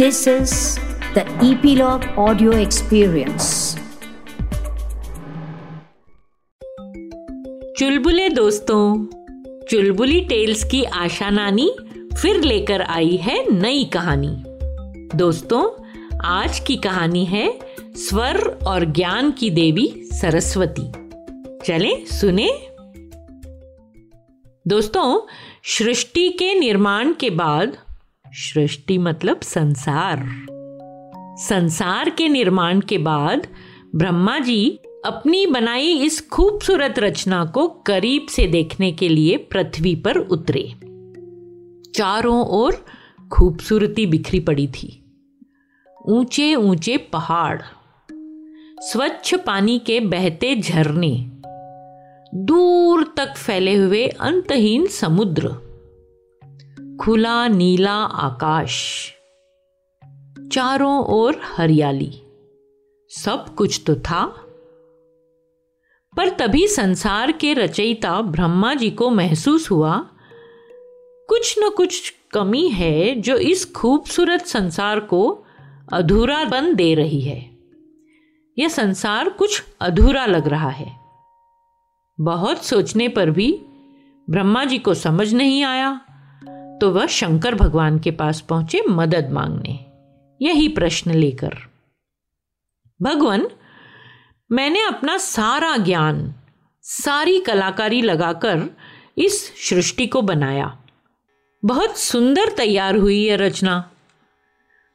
This is the Epilogue Audio Experience. चुलबुले दोस्तों, चुलबुली tales की आशा नानी फिर लेकर आई है नई कहानी। दोस्तों, आज की कहानी है स्वर और ज्ञान की देवी सरस्वती। चले, सुने। दोस्तों, सृष्टि के निर्माण के बाद सृष्टि मतलब संसार। संसार के निर्माण के बाद ब्रह्मा जी अपनी बनाई इस खूबसूरत रचना को करीब से देखने के लिए पृथ्वी पर उतरे। चारों ओर खूबसूरती बिखरी पड़ी थी। ऊँचे ऊँचे पहाड़, स्वच्छ पानी के बहते झरने, दूर तक फैले हुए अंतहीन समुद्र। खुला नीला आकाश, चारों ओर हरियाली। सब कुछ तो था, पर तभी संसार के रचयिता ब्रह्मा जी को महसूस हुआ, कुछ न कुछ कमी है जो इस खूबसूरत संसार को अधूरा बन दे रही है। यह संसार कुछ अधूरा लग रहा है। बहुत सोचने पर भी ब्रह्मा जी को समझ नहीं आया। तो वह शंकर भगवान के पास पहुँचे मदद मांगने। यही प्रश्न लेकर। भगवान, मैंने अपना सारा ज्ञान, सारी कलाकारी लगाकर इस सृष्टि को बनाया। बहुत सुंदर तैयार हुई यह रचना।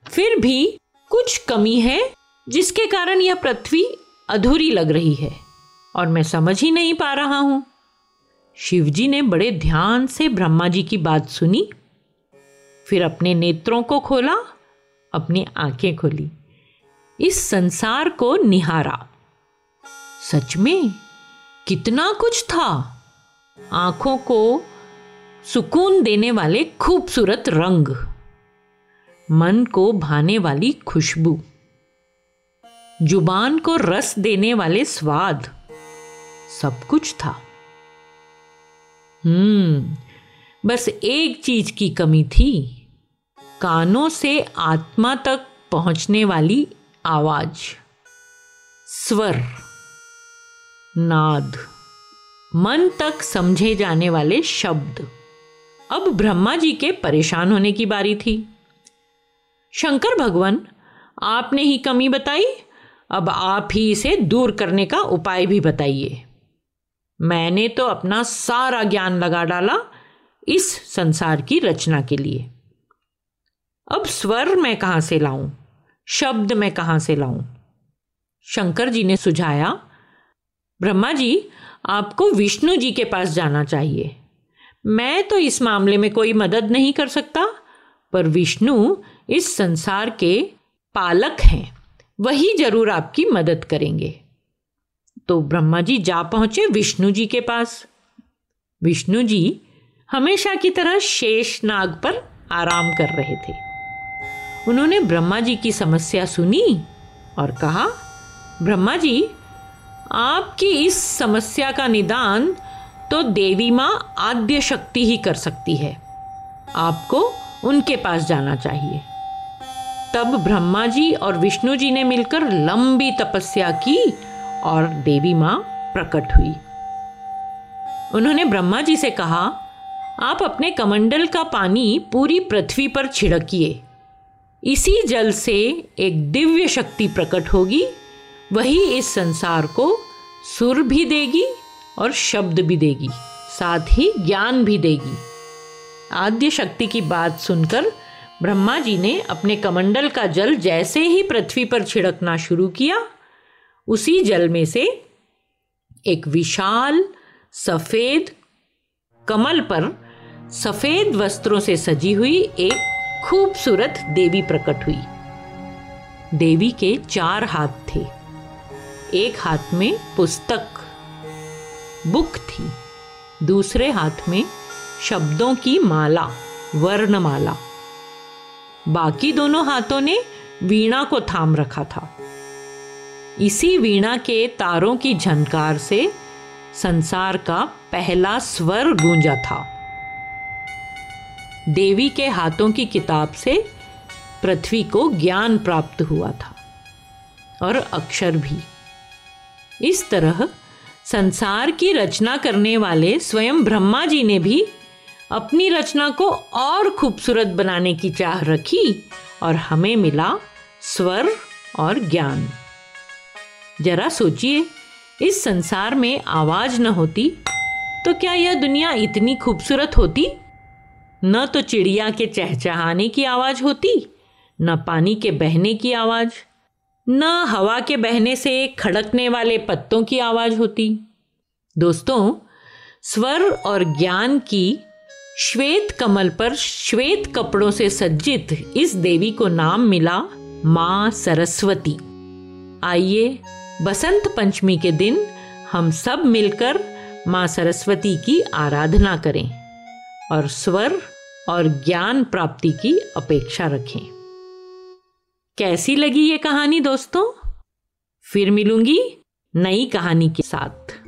फिर भी कुछ कमी है जिसके कारण यह पृथ्वी अधूरी लग रही है और मैं समझ ही नहीं पा रहा हूँ। शिवजी ने बड़े ध्यान से ब्रह्मा जी की बात सुनी, फिर अपने नेत्रों को खोला, अपनी आँखें खोली। इस संसार को निहारा। सच में, कितना कुछ था। आँखों को सुकून देने वाले खूबसूरत रंग। मन को भाने वाली खुशबू। ज़ुबान को रस देने वाले स्वाद। सब कुछ था। हम्म बस एक चीज़ की कमी थी, कानों से आत्मा तक पहुँचने वाली आवाज़। स्वर, नाद, मन तक समझे जाने वाले शब्द। अब ब्रह्मा जी के परेशान होने की बारी थी। शंकर भगवान, आपने ही कमी बताई, अब आप ही इसे दूर करने का उपाय भी बताइए। मैंने तो अपना सारा ज्ञान लगा डाला इस संसार की रचना के लिए। अब स्वर मैं कहाँ से लाऊं? शब्द मैं कहाँ से लाऊं? शंकर जी ने सुझाया, ब्रह्मा जी, आपको विष्णु जी के पास जाना चाहिए। मैं तो इस मामले में कोई मदद नहीं कर सकता, पर विष्णु इस संसार के पालक हैं। वही ज़रूर आपकी मदद करेंगे। तो ब्रह्मा जी जा पहुँचे विष्णु जी के पास। विष्णु जी हमेशा की तरह शेष नाग पर आराम कर रहे थे। उन्होंने ब्रह्मा जी की समस्या सुनी और कहा, ब्रह्मा जी, आपकी इस समस्या का निदान तो देवी माँ आद्य शक्ति ही कर सकती है। आपको उनके पास जाना चाहिए। तब ब्रह्मा जी और विष्णु जी ने मिलकर लंबी तपस्या की और देवी माँ प्रकट हुई। उन्होंने ब्रह्मा जी से कहा, आप अपने कमंडल का पानी पूरी पृथ्वी पर छिड़किए। इसी जल से एक दिव्य शक्ति प्रकट होगी, वही इस संसार को सुर भी देगी और शब्द भी देगी, साथ ही ज्ञान भी देगी। आद्य शक्ति की बात सुनकर ब्रह्मा जी ने अपने कमंडल का जल जैसे ही पृथ्वी पर छिड़कना शुरू किया उसी जल में से एक विशाल, सफ़ेद कमल पर सफ़ेद वस्त्रों से सजी हुई एक खूबसूरत देवी प्रकट हुई। देवी के चार हाथ थे। एक हाथ में पुस्तक, बुक थी। दूसरे हाथ में शब्दों की माला, वर्णमाला। बाकी दोनों हाथों ने वीणा को थाम रखा था। इसी वीणा के तारों की झनकार से संसार का पहला स्वर गूंजा था। देवी के हाथों की किताब से पृथ्वी को ज्ञान प्राप्त हुआ था और अक्षर भी। इस तरह संसार की रचना करने वाले स्वयं ब्रह्मा जी ने भी अपनी रचना को और खूबसूरत बनाने की चाह रखी और हमें मिला स्वर और ज्ञान। जरा सोचिए, इस संसार में आवाज़ न होती तो क्या यह दुनिया इतनी खूबसूरत होती? न तो चिड़िया के चहचहाने की आवाज़ होती, न पानी के बहने की आवाज़, न हवा के बहने से खड़कने वाले पत्तों की आवाज़ होती। दोस्तों, स्वर और ज्ञान की श्वेत कमल पर श्वेत कपड़ों से सज्जित इस देवी को नाम मिला माँ सरस्वती। आइए बसंत पंचमी के दिन हम सब मिलकर माँ सरस्वती की आराधना करें और स्वर और ज्ञान प्राप्ति की अपेक्षा रखें। कैसी लगी ये कहानी दोस्तों? फिर मिलूँगी नई कहानी के साथ।